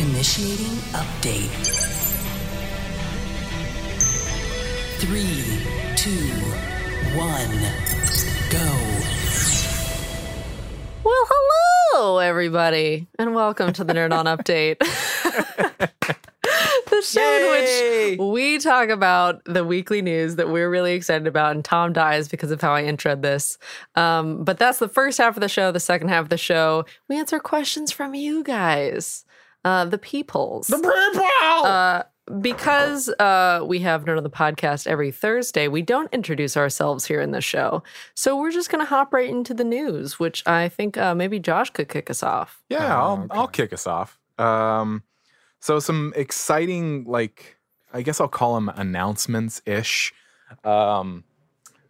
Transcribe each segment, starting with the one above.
Initiating update. Three, two, one, go. Well, hello, everybody, and welcome to the Nerd On Update. the show Yay! in which we talk about the weekly news that we're really excited about, and Tom dies because of how I introed this. Um, but that's the first half of the show. The second half of the show, we answer questions from you guys, uh, the peoples. The people. Uh, because uh, we have Nerd on the podcast every Thursday, we don't introduce ourselves here in the show. So we're just going to hop right into the news, which I think uh, maybe Josh could kick us off. Yeah, Oh, I'll okay. I'll kick us off. Um, so some exciting, like I guess I'll call them announcements ish. Um,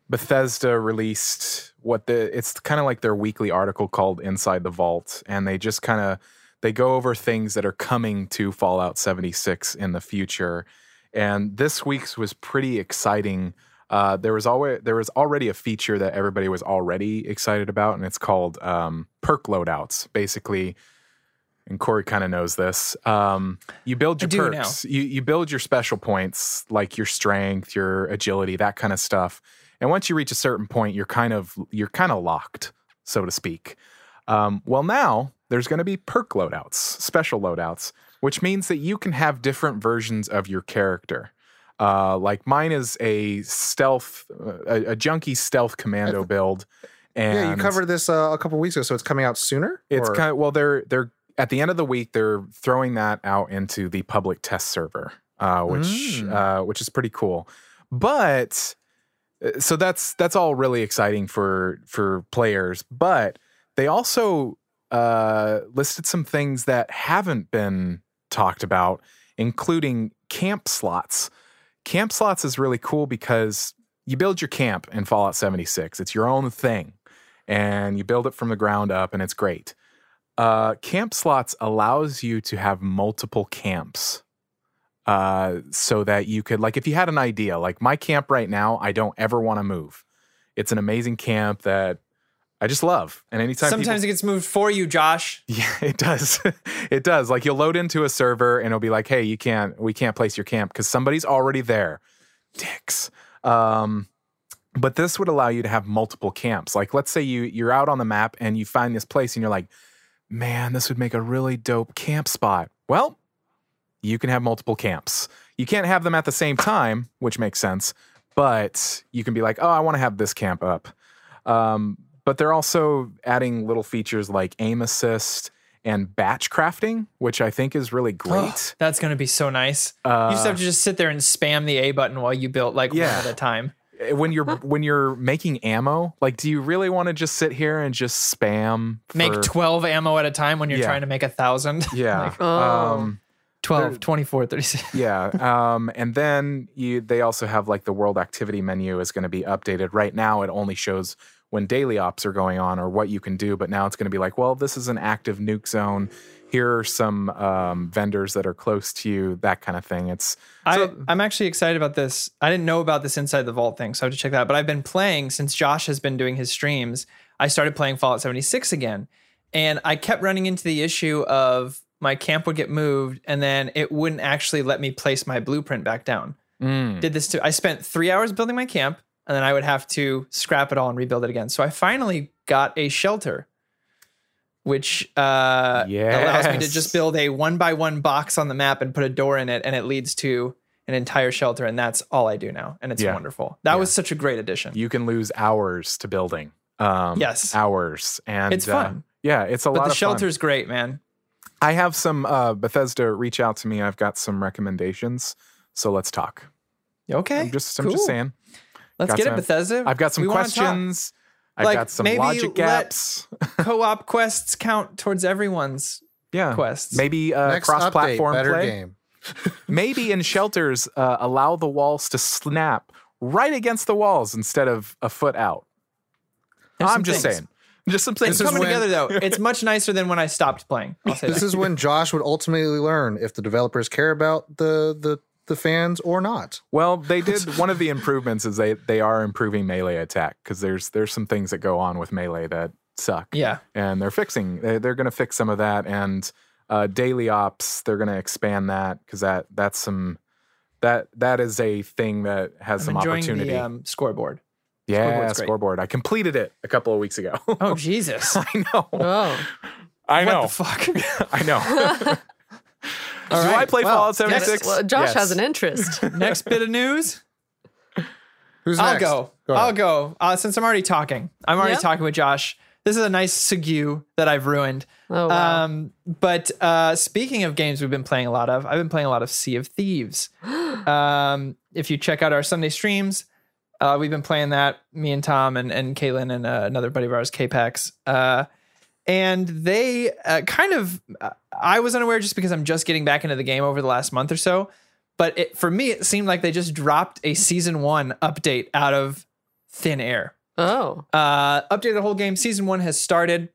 Bethesda released what the it's kind of like their weekly article called Inside the Vault, and they just kind of they go over things that are coming to Fallout 76 in the future. And this week's was pretty exciting. Uh, there was always there was already a feature that everybody was already excited about, and it's called um, perk loadouts. Basically, and Corey kind of knows this. Um, you build your perks. You you build your special points like your strength, your agility, that kind of stuff. And once you reach a certain point, you're kind of you're kind of locked, so to speak. Um, well, now there's going to be perk loadouts, special loadouts, which means that you can have different versions of your character. Uh, like mine is a stealth, uh, a, a junkie stealth commando build. And yeah, you covered this uh, a couple weeks ago, so it's coming out sooner. it's Or- kind of well, they're they're at the end of the week they're throwing that out into the public test server, uh, which Mm. uh, which is pretty cool. But uh, so that's that's all really exciting for for players. But they also uh, listed some things that haven't been talked about, including camp slots. Camp slots is really cool because you build your camp in Fallout 76. It's your own thing, and you build it from the ground up, and it's great. Uh, camp slots allows you to have multiple camps uh, so that you could like if you had an idea like my camp right now i don't ever want to move it's an amazing camp that i just love and anytime people- Sometimes it gets moved for you, Josh. yeah, it does. it does. Like you'll load into a server and it'll be like, "Hey, you can't. We can't place your camp because somebody's already there." Dicks. Um, but this would allow you to have multiple camps. Like, let's say you you're out on the map and you find this place and you're like, "Man, this would make a really dope camp spot." Well, you can have multiple camps. You can't have them at the same time, which makes sense. But you can be like, "Oh, I want to have this camp up." Um, but they're also adding little features like aim assist and batch crafting, which I think is really great. That's going to be so nice. Uh, you just have to just sit there and spam the A button while you build like Yeah. one at a time. when you're when you're making ammo, like, do you really want to just sit here and just spam? Make 12 ammo at a time when you're Yeah. trying to make a thousand. Yeah. Like, Oh. um, 12, 24, 36. yeah. Um, and then you they also have like the world activity menu is going to be updated. Right now, it only shows when daily ops are going on or what you can do. But now it's going to be like, well, this is an active nuke zone. Here are some um, vendors that are close to you, that kind of thing. It's I, I'm actually excited about this. I didn't know about this Inside the Vault thing, so I have to check that out. But I've been playing since Josh has been doing his streams. I started playing Fallout 76 again. And I kept running into the issue of my camp would get moved and then it wouldn't actually let me place my blueprint back down. mm, Did this too. I spent three hours building my camp and then I would have to scrap it all and rebuild it again. So I finally got a shelter, which uh, allows me to just build a one by one box on the map and put a door in it, and it leads to an entire shelter. And that's all I do now. And it's Yeah. wonderful. That Yeah. was such a great addition. you can lose hours to building. Um, Yes. hours, and It's uh, fun. yeah, it's a but lot the of fun. shelter's great, man. I have some uh, Bethesda reach out to me. I've got some recommendations, so let's talk. Okay. I'm just I'm cool. just saying. Let's got get some- it, Bethesda. I've got some We questions. I've Like, got some maybe logic let- gaps. Co op quests count towards everyone's yeah, quests. maybe uh, Next cross-platform update, better play. game. Maybe in shelters, uh, allow the walls to snap right against the walls instead of a foot out. There's I'm just things. saying. Just some things. This coming when- together though. It's much nicer than when I stopped playing. I'll say This that. is when Josh would ultimately learn if the developers care about the the the fans or not. Well, they did one of the improvements is they they are improving melee attack because there's there's some things that go on with melee that suck. yeah. and they're fixing. they- They're going to fix some of that, and uh, daily ops. They're going to expand that because that that's some that that is a thing that has I'm some opportunity. the um, scoreboard. yeah, scoreboard's scoreboard. I completed it a couple of weeks ago. Oh Jesus! I know. Oh, I know. What the fuck? I know. Do I play Well, Fallout 76? well, Josh Yes. has an interest. Next bit of news. Who's I'll next? go. Go. I'll go. Uh, since I'm already talking, I'm already Yep. talking with Josh. This is a nice segue that I've ruined. Oh, wow. Um, but uh, speaking of games we've been playing a lot of, I've been playing a lot of Sea of Thieves. um, if you check out our Sunday streams, uh, we've been playing that. Me and Tom and and Caitlin and uh, another buddy of ours, K-Pax. Uh, and they uh, kind of, uh, I was unaware just because I'm just getting back into the game over the last month or so. But it, for me, it seemed like they just dropped a season one update out of thin air oh, uh, updated the whole game. Season one has started.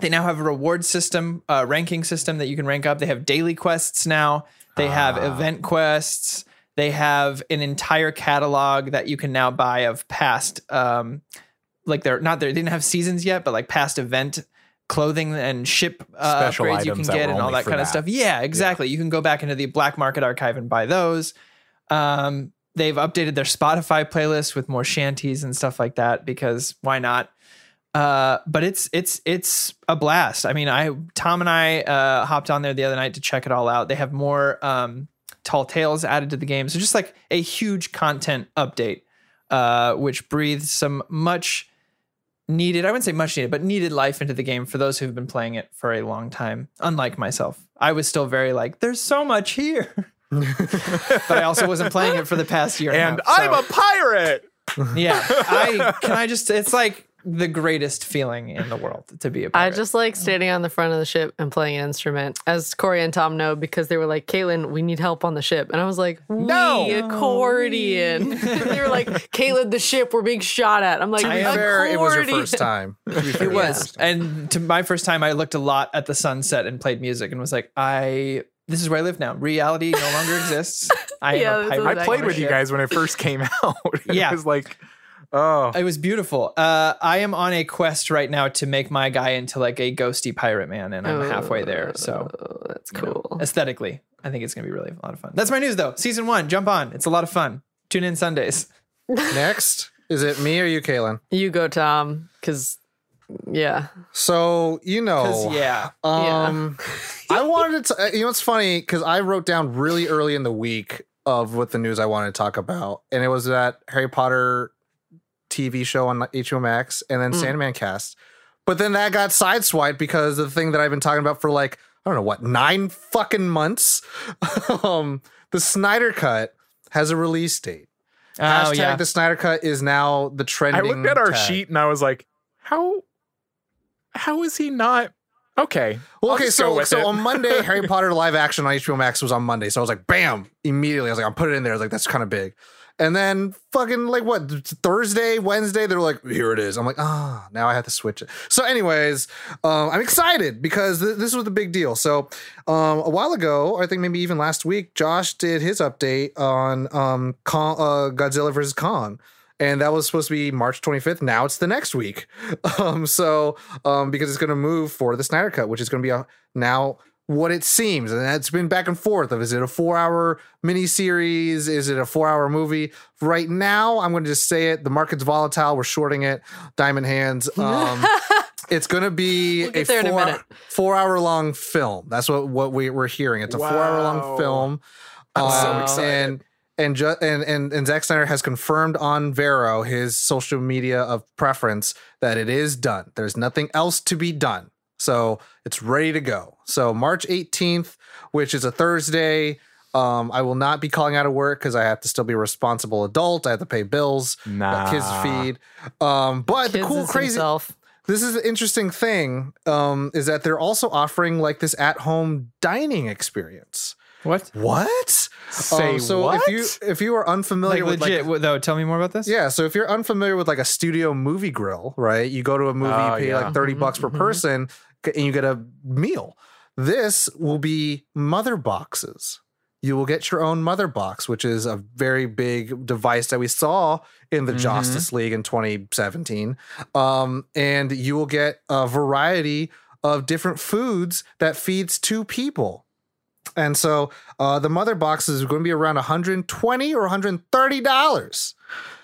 They now have a reward system, uh, ranking system that you can rank up. They have daily quests now. They have event quests. They have an entire catalog that you can now buy of past, um, like they're not there. They didn't have seasons yet, but like past event clothing and ship uh, Special upgrades you can that get and all that kind of stuff. Yeah, exactly. You can go back into the black market archive and buy those. Um, they've updated their Spotify playlist with more shanties and stuff like that because why not? Uh, but it's it's it's a blast. I mean, I Tom and I uh, hopped on there the other night to check it all out. They have more um, tall tales added to the game, so just like a huge content update, uh, which breathes some much needed. I wouldn't say much needed, but needed life into the game for those who've been playing it for a long time. Unlike myself, I was still very like, "There's so much here," but I also wasn't playing it for the past year. and a half, I'm so- a pirate. yeah. I can I just it's like the greatest feeling in the world to be a I pirate. just like standing on the front of the ship and playing an instrument, as Corey and Tom know, because they were like, Caitlin, we need help on the ship. And I was like, No. "We, accordion. they were like, Caitlin, the ship, we're being shot at. I'm like, To be fair, it was your first time. To be fair, it was. first time. And to my first time I looked a lot at the sunset and played music and was like, I this is where I live now. Reality no longer exists. I am Yeah, a pirate. I played on a with you guys when it first came out. it Yeah. was like, oh, It was beautiful. Uh, I am on a quest right now to make my guy into like a ghosty pirate man, and I'm halfway there. So Oh, that's you know, cool. aesthetically, I think it's gonna be really a lot of fun. That's my news though. Season one, jump on. It's a lot of fun. Tune in Sundays. Next, is it me or you, Kaylin? You go, Tom, because, yeah. So you know, yeah. Um, I wanted to. uh, You know, it's funny because I wrote down really early in the week of what the news I wanted to talk about, and it was that Harry Potter TV show on HBO Max, and then Sandman cast. But then that got sideswiped because of the thing that I've been talking about for like I don't know what nine fucking months. um, the Snyder Cut has a release date. Oh Hashtag yeah. the Snyder Cut is now the trending. I looked at our tag. sheet and I was like, how, how is he not? Okay. Well, okay, so so it. on Monday, Harry Potter live action on HBO Max was on Monday, so I was like, bam, immediately. I was like, I'll put it in there. I was like, that's kind of big. And then fucking like what Thursday, Wednesday, they're like, here it is. I'm like, ah, now I have to switch it. So, anyways, um, I'm excited because th- this was the big deal. So, um, a while ago, I think maybe even last week, Josh did his update on um, uh, Godzilla versus Kong and that was supposed to be March 25th. Now it's the next week. Um, so um, because it's going to move for the Snyder Cut, which is going to be a, now what it seems, and it's been back and forth of is it a four hour miniseries? Is it a four hour movie? Right now, I'm going to just say it. The market's volatile. We're shorting it. Diamond hands. Um, it's going to be We'll a there in a four, hour long film. That's what what we, we're hearing. It's a four hour long film. I'm so Um, excited. And and, ju- and and and Zack Snyder has confirmed on Vero, his social media of preference, that it is done. There's nothing else to be done. So it's ready to go. So March 18th, which is a Thursday. Um, I will not be calling out of work because I have to still be a responsible adult. I have to pay bills, Nah. kids feed. Um, but the cool, crazy, himself. this is an interesting thing. Um, is that they're also offering like this at-home dining experience. What? What? Say Um, so what? if you if you are unfamiliar Like with like legit what- though. Tell me more about this. yeah, so if you're unfamiliar with like a studio movie grill, right? You go to a movie, Oh, pay yeah. like 30 Mhm, bucks per mhm. person, c- and you get a meal. This will be mother boxes. You will get your own mother box, which is a very big device that we saw in the Mhm. Justice League in 2017. Um, and you will get a variety of different foods that feeds two people. And so uh, the mother boxes are going to be around 120 or 130 dollars.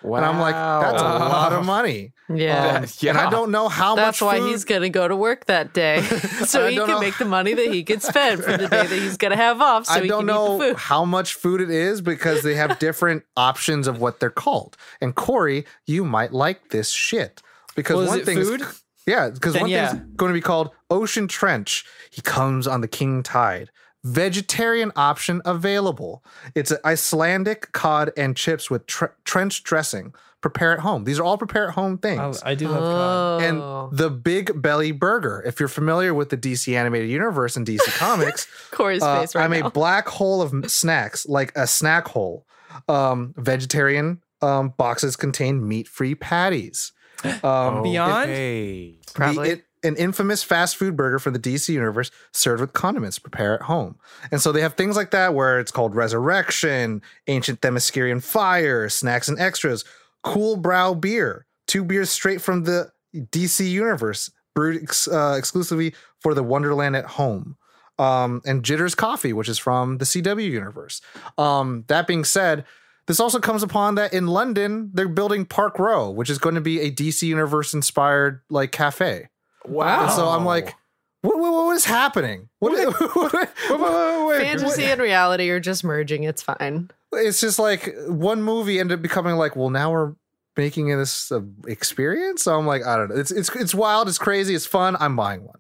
Wow. And I'm like, that's a lot of money. Yeah. Um, Yeah. And I don't know how That's much why food- he's gonna go to work that day, so he can know. make the money that he can spend for the day that he's gonna have off. So I he don't can know eat the food. how much food it is because they have different options of what they're called. And Corey, you might like this shit because Well, is one it thing's food? yeah, because one yeah. thing's going to be called Ocean Trench. He comes on the King Tide. Vegetarian option available. It's an Icelandic cod and chips with tre- trench dressing. Prepare at home. These are all prepare at home things. Oh, I do love Oh, And the Big Belly Burger. If you're familiar with the DC animated universe and DC Comics, Corey's uh, face right I'm now. a black hole of snacks, like a snack hole. Um, vegetarian um, boxes contain meat-free patties. Um, Beyond? Okay. the- Probably. it- an infamous fast food burger from the DC universe served with condiments. Prepare at home, and so they have things like that where it's called Resurrection, Ancient Themyscirian Fire, Snacks and Extras, Cool Brow Beer, two beers straight from the DC universe, brewed ex- uh, exclusively for the Wonderland at home. Um, and Jitters Coffee, which is from the CW universe. Um, that being said, this also comes upon that in London they're building Park Row, which is going to be a DC universe inspired like cafe. Wow. And so I'm like, what, what, what is happening? What, Fantasy and reality are just merging. It's fine. it's just like one movie ended up becoming like, well, now we're making this uh, experience. So I'm like, I don't know. It's it's it's wild. It's crazy. It's fun. I'm buying one.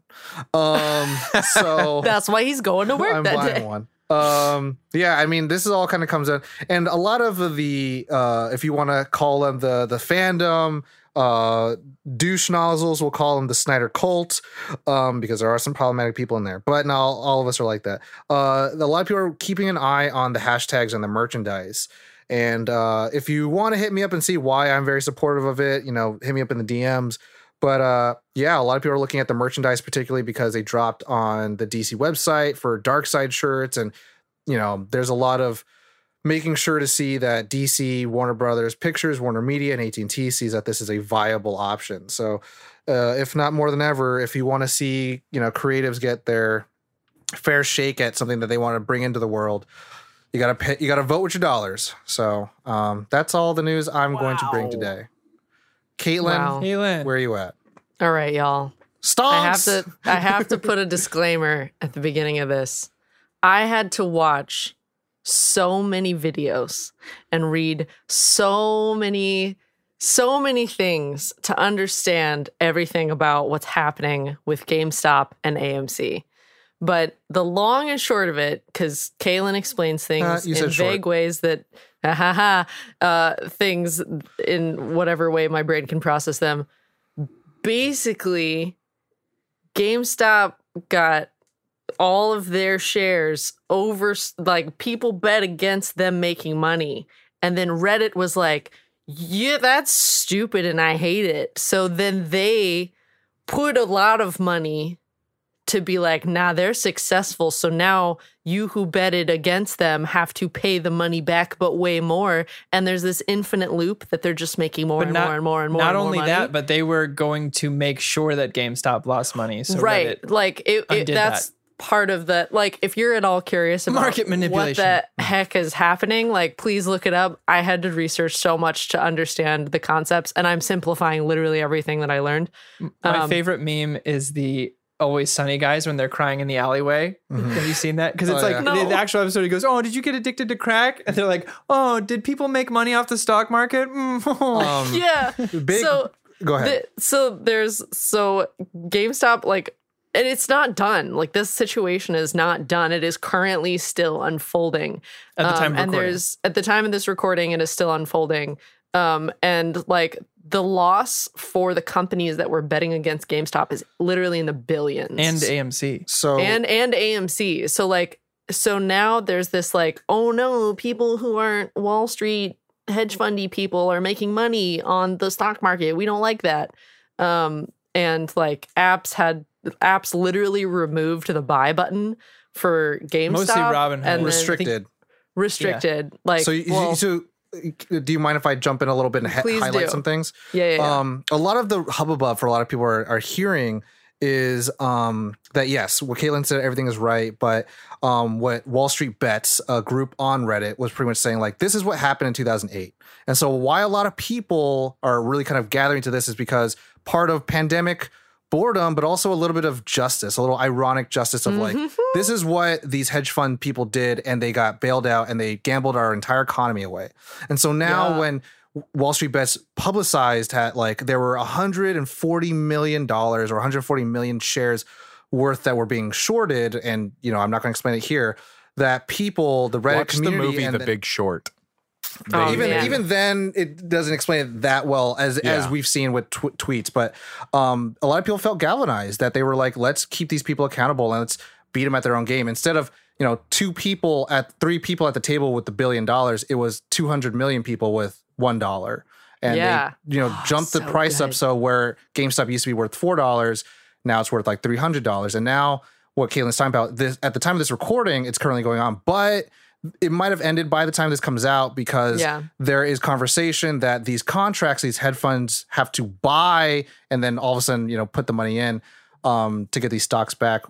Um, so That's why he's going to work I'm that buying day. one. Um, yeah, I mean, this is all kind of comes in, and a lot of the, uh, if you want to call them the the fandom, uh, douche nozzles, we'll call them the Snyder cult, um, because there are some problematic people in there. But not all, all of us are like that. Uh, a lot of people are keeping an eye on the hashtags and the merchandise. And uh, if you want to hit me up and see why I'm very supportive of it, you know, hit me up in the DMs. But uh, yeah, a lot of people are looking at the merchandise, particularly because they dropped on the DC website for Dark Side shirts, and you know, there's a lot of making sure to see that DC, Warner Brothers Pictures, Warner Media, and AT and T sees that this is a viable option. So, uh, if not more than ever, if you want to see you know creatives get their fair shake at something that they want to bring into the world. You gotta pay, you gotta vote with your dollars. So um, that's all the news I'm going to bring today. Caitlin, Wow. Kaylin. where are you at? All right, y'all. Stonks. I have to I have to put a disclaimer at the beginning of this. I had to watch so many videos and read so many so many things to understand everything about what's happening with GameStop and AMC. But the long and short of it, because Kaylin explains things Uh, in short. vague ways that, ha ha ha, uh, things in whatever way my brain can process them. Basically, GameStop got all of their shares over, like, people bet against them making money. And then Reddit was like, yeah, that's stupid and I hate it. So then they put a lot of money to be like, nah, they're successful. So now you who betted against them have to pay the money back, but way more. And there's this infinite loop that they're just making more But and not, more and more and more. not and more only money. that, but they were going to make sure that GameStop lost money. So right. Reddit- like it, it that's part of the like if you're at all curious about Market manipulation. what the heck is happening, like please look it up. I had to research so much to understand the concepts, and I'm simplifying literally everything that I learned. My Um, favorite meme is the Always Sunny guys when they're crying in the alleyway. Have you seen that? Because it's Oh, like yeah. No. the actual episode. He goes, "Oh, did you get addicted to crack?" And they're like, "Oh, did people make money off the stock market?" Mm. Um, Yeah. big. so go ahead. The, so there's so GameStop like and it's not done. Like this situation is not done. It is currently still unfolding. At the time of and recording. there's at the time of this recording, it is still unfolding. Um, and like the loss for the companies that were betting against GameStop is literally in the billions. and AMC. so and and AMC. So like so now there's this like oh no, people who aren't Wall Street hedge fundy people are making money on the stock market. We don't like that. Um and like apps had apps literally removed the buy button for GameStop. Mostly Robinhood. and then I think restricted. restricted. Like so, you, well, so do you mind if I jump in a little bit and hi- Please highlight do. some things? yeah, yeah, yeah. Um, a lot of the hubbub for a lot of people are, are hearing is um, that yes, what Caitlin said, everything is right, but um, what Wall Street Bets, a group on Reddit, was pretty much saying like this is what happened in 2008. And so why a lot of people are really kind of gathering to this is because part of pandemic boredom, but also a little bit of justice, a little ironic justice of like, this is what these hedge fund people did, and they got bailed out and they gambled our entire economy away. And so now Yeah. when Wall Street Bets publicized had like there were 140 million dollars or 140 million shares worth that were being shorted, and you know I'm not going to explain it here. That people, the Reddit Watch the community, movie and The the- Big Short. Oh, even man. even then it doesn't explain it that well as as we've seen with tw- tweets but um a lot of people felt galvanized that they were like let's keep these people accountable and let's beat them at their own game instead of you know two people at three people at the table with the billion dollars it was 200 million people with one dollar and Yeah. they you know jumped the so price up good. so where GameStop used to be worth four dollars now it's worth like three hundred dollars and now what Caitlin's talking about this at the time of this recording it's currently going on but it might have ended by the time this comes out because Yeah. there is conversation that these contracts, these hedge funds have to buy and then all of a sudden, you know, put the money in um, to get these stocks back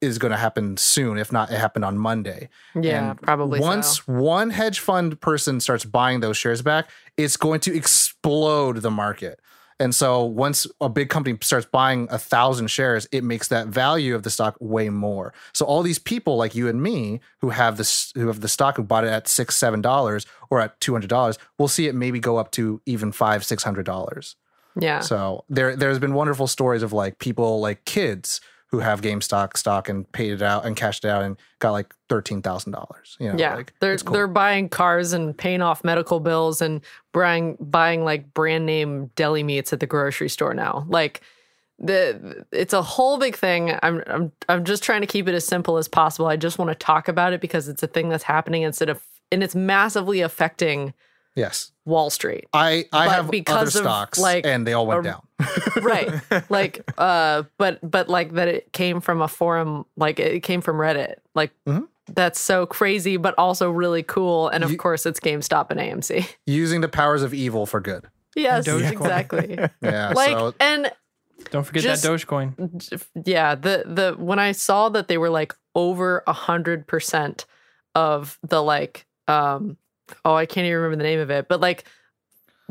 is going to happen soon. If not, it happened on Monday. Yeah, And probably so. Once one hedge fund person starts buying those shares back, it's going to explode the market. And so once a big company starts buying a thousand shares, it makes that value of the stock way more. So all these people like you and me who have this who have the stock who bought it at six, seven dollars or at two hundred dollars, we'll see it maybe go up to even five, six hundred dollars. Yeah. So there there's been wonderful stories of like people like kids who have GameStop stock stock and paid it out and cashed it out and got like thirteen thousand dollars. You know, yeah, like, they're cool. they're buying cars and paying off medical bills and buying buying like brand name deli meats at the grocery store now. Like the it's a whole big thing. I'm I'm I'm just trying to keep it as simple as possible. I just want to talk about it because it's a thing that's happening instead of and it's massively affecting yes. Wall Street. I I But have other because of, stocks like, and they all went a- down. right like uh but but like that it came from a forum like it came from reddit like Mhm. that's so crazy but also really cool and of You- course it's gamestop and amc Using the powers of evil for good. yes Dogecoin. exactly Yeah. like so and Don't forget Just- that Dogecoin. yeah the the when i saw that they were like over a hundred percent of the like um oh i can't even remember the name of it but like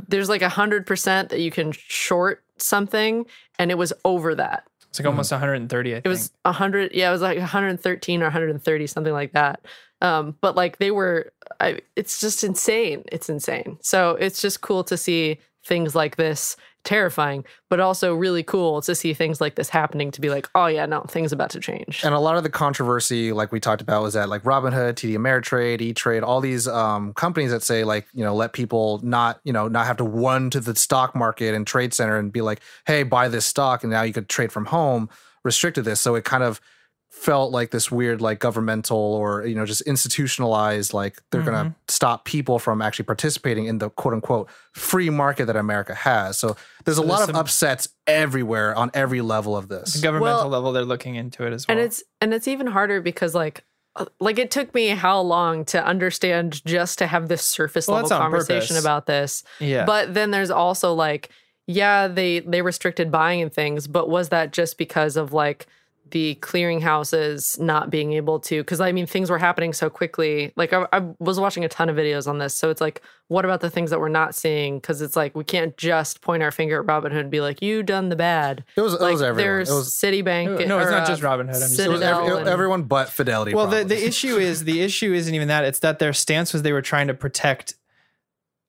there's like a hundred percent that you can short something and it was over that It's like almost 130. I think. It was 100. Yeah, it was like 113 or 130, something like that. Um, but like they were, I, it's just insane. It's insane. So it's just cool to see things like this terrifying, but also really cool to see things like this happening to be like, oh yeah, no, things about to change. and a lot of the controversy, like we talked about, was that like Robinhood, TD Ameritrade, E Trade, all these um, companies that say like you know let people not you know not have to run to the stock market and trade center and be like, hey, buy this stock, and now you could trade from home. Restricted this, so it kind of felt like this weird like governmental or you know just institutionalized like they're gonna stop people from actually participating in the quote unquote free market that America has. So there's a So lot there's of upsets everywhere on every level of this. The governmental Well- level, they're looking into it as well. and it's and it's even harder because like uh, like it took me how long to understand just to have this surface Well, level that's conversation purpose. about this yeah. But then there's also like, yeah, they they restricted buying and things, but was that just because of like the clearinghouses not being able to? Because I mean, things were happening so quickly. Like I, I was watching a ton of videos on this, so it's like, what about the things that we're not seeing? Because it's like we can't just point our finger at Robinhood and be like, you done the bad. It was it was everyone. there's It was Citibank. No, it's or, not uh, just Robinhood. I'm just- It was every, and- everyone but Fidelity. well, the, the issue is the issue isn't even that. It's that their stance was they were trying to protect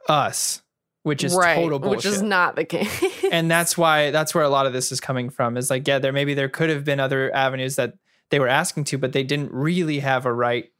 us, which is right, total bullshit. which is not the case. and that's why that's where a lot of this is coming from. Is like, yeah, there maybe there could have been other avenues that they were asking to, but they didn't really have a right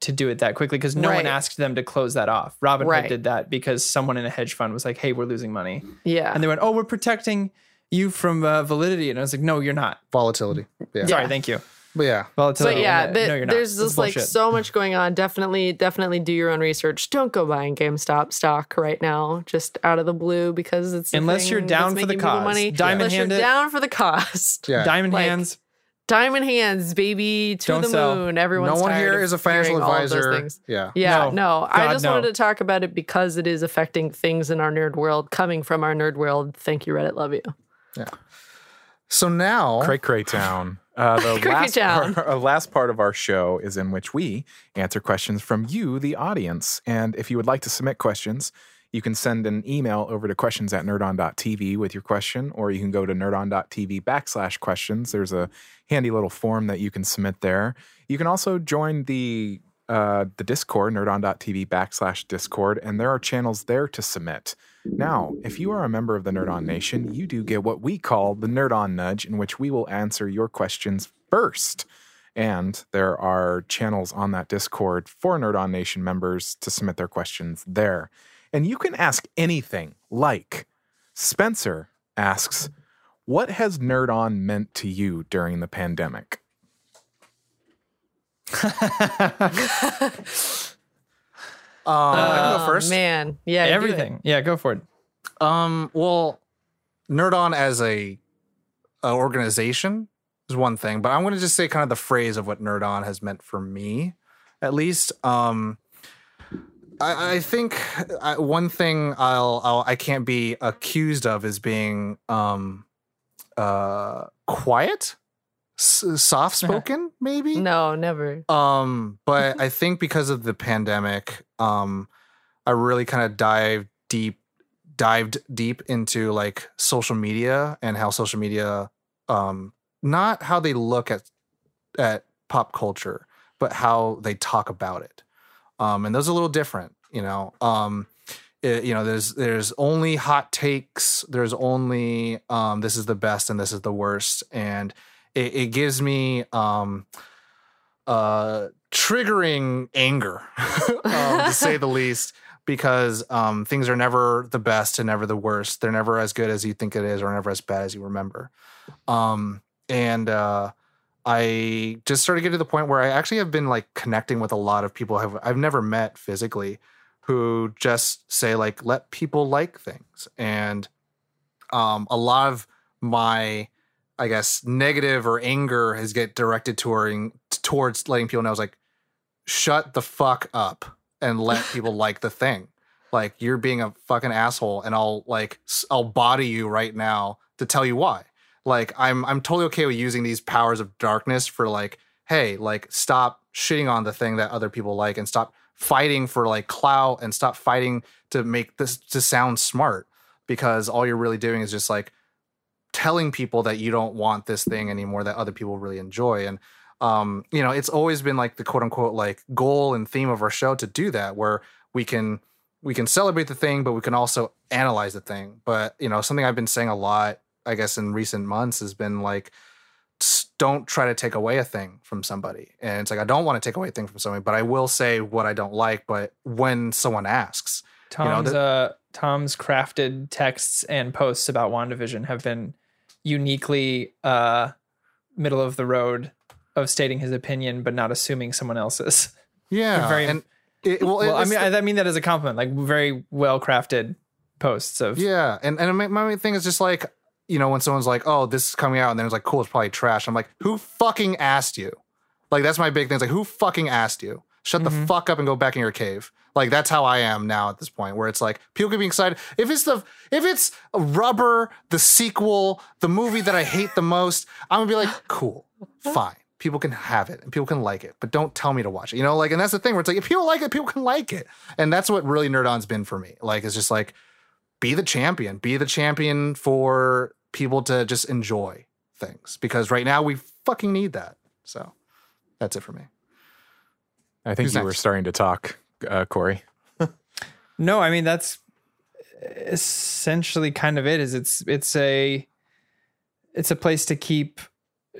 to do it that quickly because no one asked them to close that off. Robinhood Right. did that because someone in a hedge fund was like, "Hey, we're losing money," yeah, and they went, "Oh, we're protecting you from uh, validity," and I was like, "No, you're not." volatility. Yeah. Sorry, thank you. But yeah. Volatility. but yeah, and, the- no, there's That's just like so much going on. Definitely, definitely do your own research. Don't go buying GameStop stock right now, just out of the blue because it's the Unless you're down for the making people cause. Money. Diamond Unless hand you're it. down for the cost. Yeah. diamond like, hands. Diamond hands, baby, to Don't the sell. moon. Everyone's no one tired here of is a financial hearing all of those advisor. things. Yeah. Yeah, No. no. I just no. wanted to talk about it because it is affecting things in our nerd world, coming from our nerd world. Thank you, Reddit. Love you. Yeah. So now, Cray Cray Town. Uh, the last, Part, uh, last part of our show is in which we answer questions from you, the audience. And if you would like to submit questions, you can send an email over to questions at nerdon.tv with your question, or you can go to nerdon.tv backslash questions. There's a handy little form that you can submit there. You can also join the uh, the Discord, nerdon.tv backslash Discord, and there are channels there to submit. Now, if you are a member of the Nerd On Nation, you do get what we call the Nerd On Nudge, in which we will answer your questions first. And there are channels on that Discord for Nerd On Nation members to submit their questions there. And you can ask anything, like Spencer asks, What has Nerd On meant to you during the pandemic? um, I can go Oh, first. Man, yeah. Everything. Yeah, go for it. Um, well, Nerd On as a, a organization is one thing, but I'm going to just say kind of the phrase of what Nerd On has meant for me, at least. Um, I, I think I, one thing I'll, I'll I can't be accused of is being um, uh, quiet, s- soft spoken, maybe. No, never. Um, but I think because of the pandemic, um, I really kind of dived deep, dived deep into like social media and how social media, um, not how they look at at pop culture, but how they talk about it. Um, and those are a little different, you know. Um, it- you know, there's there's only hot takes. There's only um, this is the best and this is the worst, and it, it gives me um, uh, triggering anger, um, to say the least, because um, things are never the best and never the worst. They're never as good as you think it is, or never as bad as you remember. Um, and uh, I just started getting to the point where I actually have been like connecting with a lot of people I've, I've never met physically who just say like let people like things and um a lot of my I guess negative or anger has get directed toward towards letting people know is like shut the fuck up and let people like the thing. Like you're being a fucking asshole and I'll like I'll body you right now to tell you why. Like I'm I'm totally okay with using these powers of darkness for like, hey, like stop shitting on the thing that other people like and stop fighting for like clout and stop fighting to make this to sound smart because all you're really doing is just like telling people that you don't want this thing anymore that other people really enjoy and um you know it's always been like the quote unquote like goal and theme of our show to do that where we can we can celebrate the thing but we can also analyze the thing but you know something i've been saying a lot I guess in recent months has been like don't try to take away a thing from somebody. And it's like I don't want to take away a thing from somebody, but I will say what I don't like, but when someone asks. know, Tom's uh Tom's crafted texts and posts about WandaVision have been uniquely uh middle of the road of stating his opinion but not assuming someone else's. Yeah. very- and it, well, Well, I mean, the- I, mean that as a compliment, like very well crafted posts of Yeah, and and my, my main thing is just like you know when someone's like, "Oh, this is coming out," and then it's like, "Cool, it's probably trash." I'm like, "Who fucking asked you?" Like that's my big thing. It's like, "Who fucking asked you?" Shut the mm-hmm. fuck up and go back in your cave. Like that's how I am now at this point, where it's like people can be excited if it's the if it's Rubber, the sequel, the movie that I hate the most. I'm gonna be like, "Cool, fine." People can have it and people can like it, but don't tell me to watch it. You know, like, and that's the thing where it's like, if people like it, people can like it. And that's what really Nerd On's been for me. Like, it's just like, be the champion be the champion for people to just enjoy things because right now we fucking need that so that's it for me I think Who's you were starting to talk, uh, Corey. No, I mean that's essentially kind of it. Is it's it's a it's a place to keep,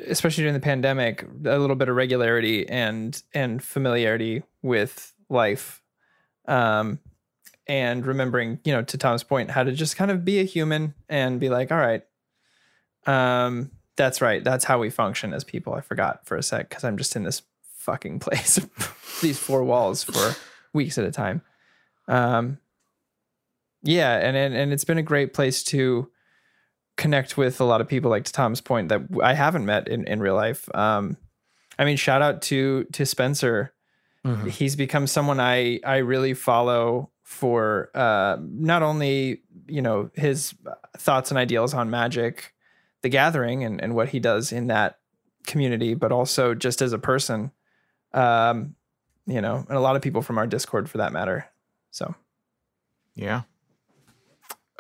especially during the pandemic, a little bit of regularity and and familiarity with life, um, and remembering, you know, to Tom's point, how to just kind of be a human and be like, all right, um, that's right, that's how we function as people. I forgot for a sec because I'm just in this fucking place, these four walls for weeks at a time. Um, yeah, and, and and it's been a great place to connect with a lot of people, like to Tom's point, that I haven't met in, in real life. Um, I mean, shout out to to Spencer. He's become someone I I really follow for uh, not only you know his thoughts and ideals on magic the gathering and, and what he does in that community, but also just as a person. Um, you know, and a lot of people from our Discord for that matter. So Yeah.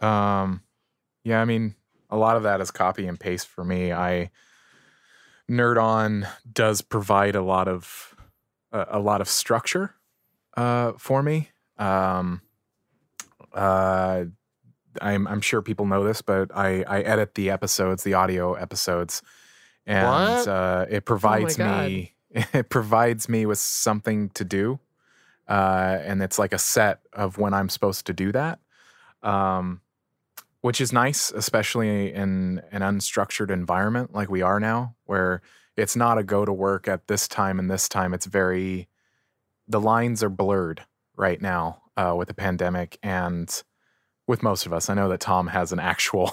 Um yeah, I mean, a lot of that is copy and paste for me. I Nerd On does provide a lot of a, a lot of structure uh for me. Um uh I'm I'm sure people know this, but I I edit the episodes, the audio episodes, and uh it provides God. me it provides me with something to do. Uh and it's like a set of when I'm supposed to do that. Um which is nice, especially in an unstructured environment like we are now, where it's not a go to work at this time and this time. It's very, the lines are blurred right now uh, with the pandemic and with most of us. I know that Tom has an actual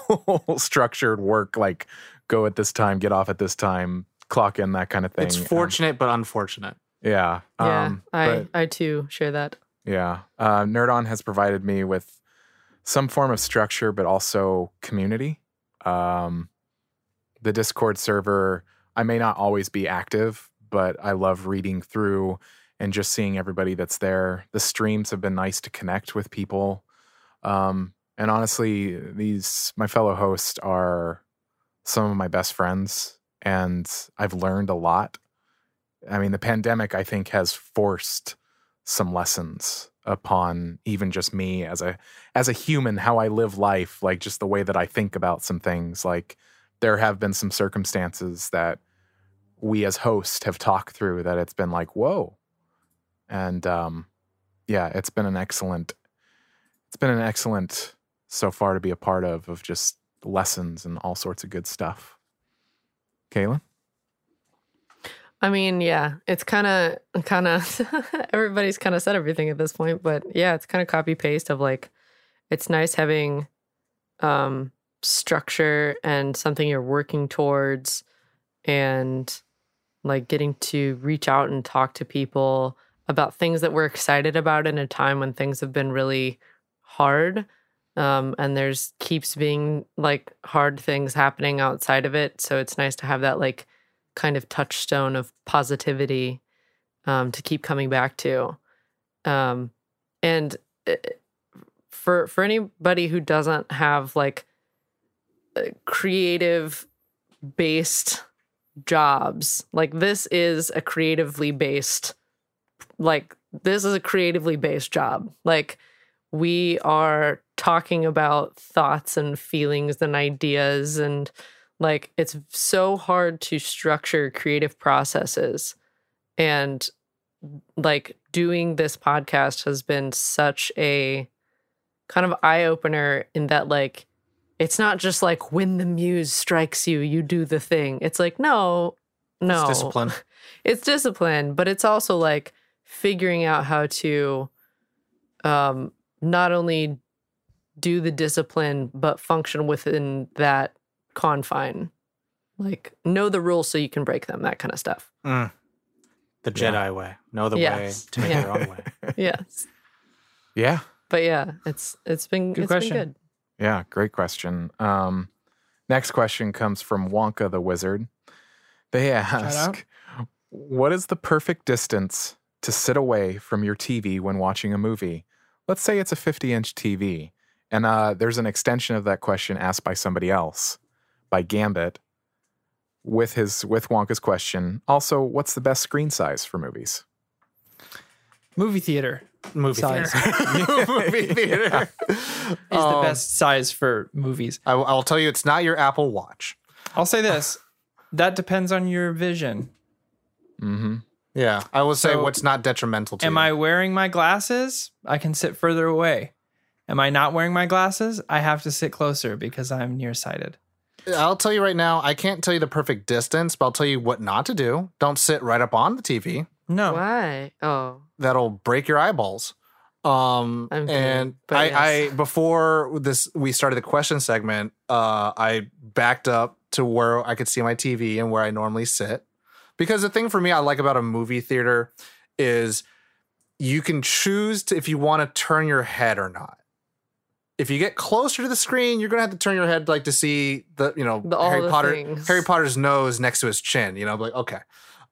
structured work, like go at this time, get off at this time, clock in, that kind of thing. It's Um, fortunate but unfortunate. yeah. Yeah, um, I but- I too share that. yeah. Uh, Nerdon has provided me with some form of structure, but also community. Um, the Discord server, I may not always be active, but I love reading through and just seeing everybody that's there. The streams have been nice to connect with people. Um, and honestly, these, my fellow hosts are some of my best friends, and I've learned a lot. I mean, the pandemic, I think, has forced some lessons upon even just me as a as a human how I live life like just the way that I think about some things. Like there have been some circumstances that we as hosts have talked through that it's been like whoa. And um yeah it's been an excellent it's been an excellent so far to be a part of of just lessons and all sorts of good stuff Kaylin I mean, yeah, it's kind of, kind of, everybody's kind of said everything at this point, but yeah, it's kind of copy paste of like, it's nice having um, structure and something you're working towards and like getting to reach out and talk to people about things that we're excited about in a time when things have been really hard. Um, and there's keeps being like hard things happening outside of it. So it's nice to have that like kind of touchstone of positivity um, to keep coming back to. Um, and uh, for for anybody who doesn't have like creative based jobs, like this is a creatively based like this is a creatively based job. Like we are talking about thoughts and feelings and ideas and like it's so hard to structure creative processes. And like doing this podcast has been such a kind of eye opener in that like it's not just like when the muse strikes you you do the thing. It's like no no. It's discipline. it's discipline but it's also like figuring out how to um not only do the discipline but function within that confine like know the rules so you can break them that kind of stuff Mm. The Jedi way. Know the Yes. way to make Yeah. your own way. yes yeah but yeah it's it's been Good it's question. been good Yeah, great question. Um, next question comes from Wonka the Wizard. They ask, What is the perfect distance to sit away from your TV when watching a movie? Let's say it's a 50 inch TV. And uh, there's an extension of that question asked by somebody else, by Gambit, with his with Wonka's question. Also, what's the best screen size for movies? movie theater Movie Size. theater. Movie theater. is the best size for movies. I, will- I'll tell you, it's not your Apple Watch. I'll say this: that depends on your vision. Mm-hmm. Yeah, I will say So, what's not detrimental to Am you. I wearing my glasses? I can sit further away. Am I not wearing my glasses? I have to sit closer because I'm nearsighted. I'll tell you right now, I can't tell you the perfect distance, but I'll tell you what not to do. Don't sit right up on the TV. No. why oh That'll break your eyeballs. Um I'm and but I, yes. I before this we started the question segment, uh I backed up to where I could see my TV and where I normally sit. Because the thing for me I like about a movie theater is you can choose to if you want to turn your head or not. If you get closer to the screen, you're gonna have to turn your head like to see the you know The- Harry Potter things. Harry Potter's nose next to his chin. You know, like okay.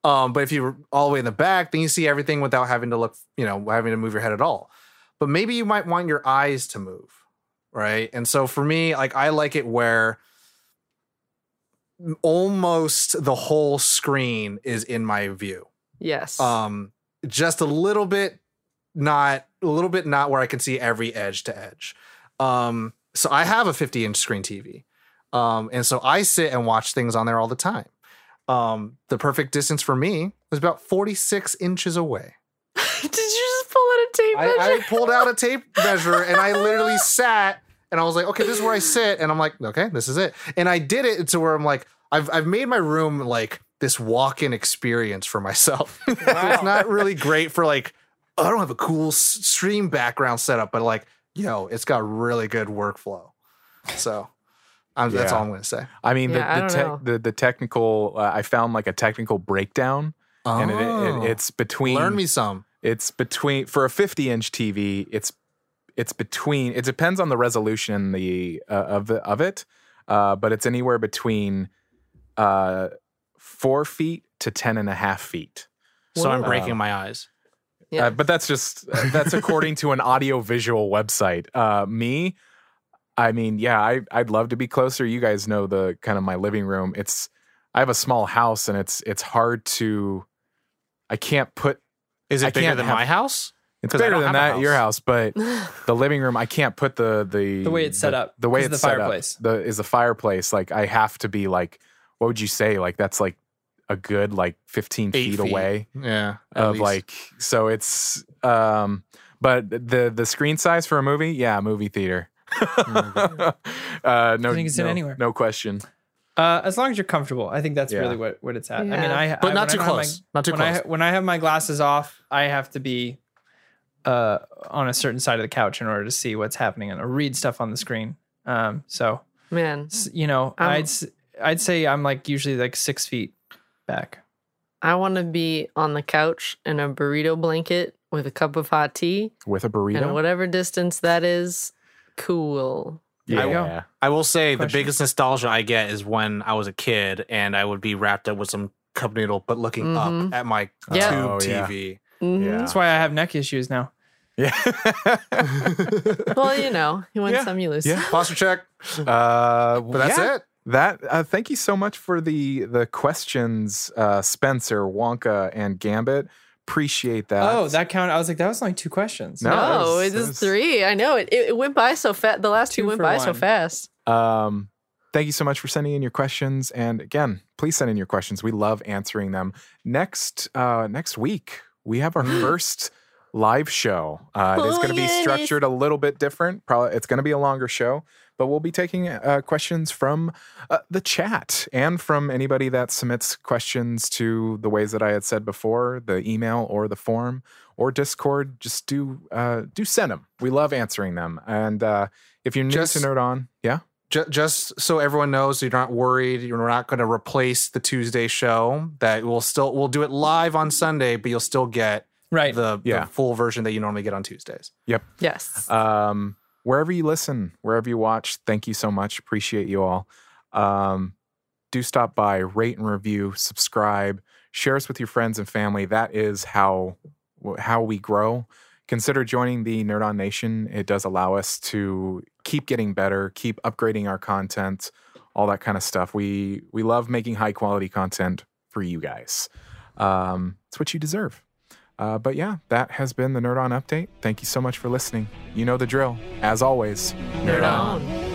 Um, but if you're all the way in the back, then you see everything without having to look, you know, having to move your head at all. But maybe you might want your eyes to move, right? And so for me, like I like it where almost the whole screen is in my view Yes. um just a little bit not a little bit not where i can see every edge to edge um so i have a 50 inch screen tv um and so i sit and watch things on there all the time. Um the perfect distance for me is about 46 inches away. Did you just pull out a tape I, measure? I pulled out a tape measure and i literally sat and i was like okay this is where i sit. And i'm like okay this is it. And i did it to where i'm like i've, I've made my room like this walk-in experience for myself. It's not really great for like oh, I don't have a cool stream background setup, but like yo, it's got really good workflow. So I'm, that's Yeah. all I'm gonna say. I mean, Yeah, the the, know. tech the the technical. Uh, I found like a technical breakdown, and it, Oh. it, it's between. learn me some. It's between for a 50 inch TV. It's it's between. It depends on the resolution and the uh, of the, of it, uh, but it's anywhere between uh, four feet to ten and a half feet. So I'm Wow. breaking my eyes. Yeah. Uh, but that's just that's according to an audio visual website. Uh, me, I mean, yeah, I I'd love to be closer. You guys know the kind of my living room. It's I have a small house and it's it's hard to. I can't put. Is it I bigger than have- my house? It's bigger than have a that your house. house, but the living room I can't put the the The way it's set the- up, The way it's of the set up, fireplace. The is the fireplace. Like I have to be like, what would you say? Like that's like a good like 15 feet, feet. away Yeah, of least. like so it's um but the the screen size for a movie yeah movie theater uh no I think it's in no, anywhere. no question Uh, as long as you're comfortable, I think that's Yeah. really what, what it's at. I mean, I But I- not too I don't have my- close. Not too close. When I have my glasses off, I have to be uh on a certain side of the couch in order to see what's happening and or read stuff on the screen. Um, so Man, you know, I'm- I'd s- I'd say I'm like usually like six feet back. I want to be on the couch in a burrito blanket with a cup of hot tea with a burrito and whatever distance that is, cool. There yeah I will say the biggest nostalgia I get is when I was a kid and I would be wrapped up with some cup noodle, but looking Mhm. up at my Yeah. tube Oh, yeah. TV. Mhm. Yeah. That's why I have neck issues now. yeah Well, you know, you win Yeah. some, you lose. Yeah. posture check. uh But that's yeah. it. That uh, thank you so much for the the questions uh spencer wonka and gambit appreciate that oh, that count. I was like, that was only two questions. No, No, was- it's that just was- three. I know it. It, it went by so fast. The last two, Two went for by so fast. Um, thank you so much for sending in your questions. And again, please send in your questions. We love answering them. Next, uh, next week, we have our first live show. Uh, it is Oh, going to be yeah, it is. structured a little bit different. Probably it's going to be a longer show, but we'll be taking uh, questions from uh, the chat and from anybody that submits questions to the ways that I had said before, the email or the form or Discord. Just do uh, do send them. We love answering them. And uh, if you're new Just- to Nerd On, yeah. Ju- just so everyone knows, you're not worried. You're not going to replace the Tuesday show. That we'll still we'll do it live on Sunday, but you'll still get Right. the, Yeah. the full version that you normally get on Tuesdays. Yep. Yes. Um, wherever you listen, wherever you watch, thank you so much. Appreciate you all. Um, do stop by, rate and review, subscribe, share us with your friends and family. That is how how we grow. Consider joining the Nerd On Nation. It does allow us to keep getting better, keep upgrading our content, all that kind of stuff. We we love making high quality content for you guys. Um, it's what you deserve. Uh, but yeah, that has been the Nerd On Update. Thank you so much for listening. You know the drill. As always, Nerd on.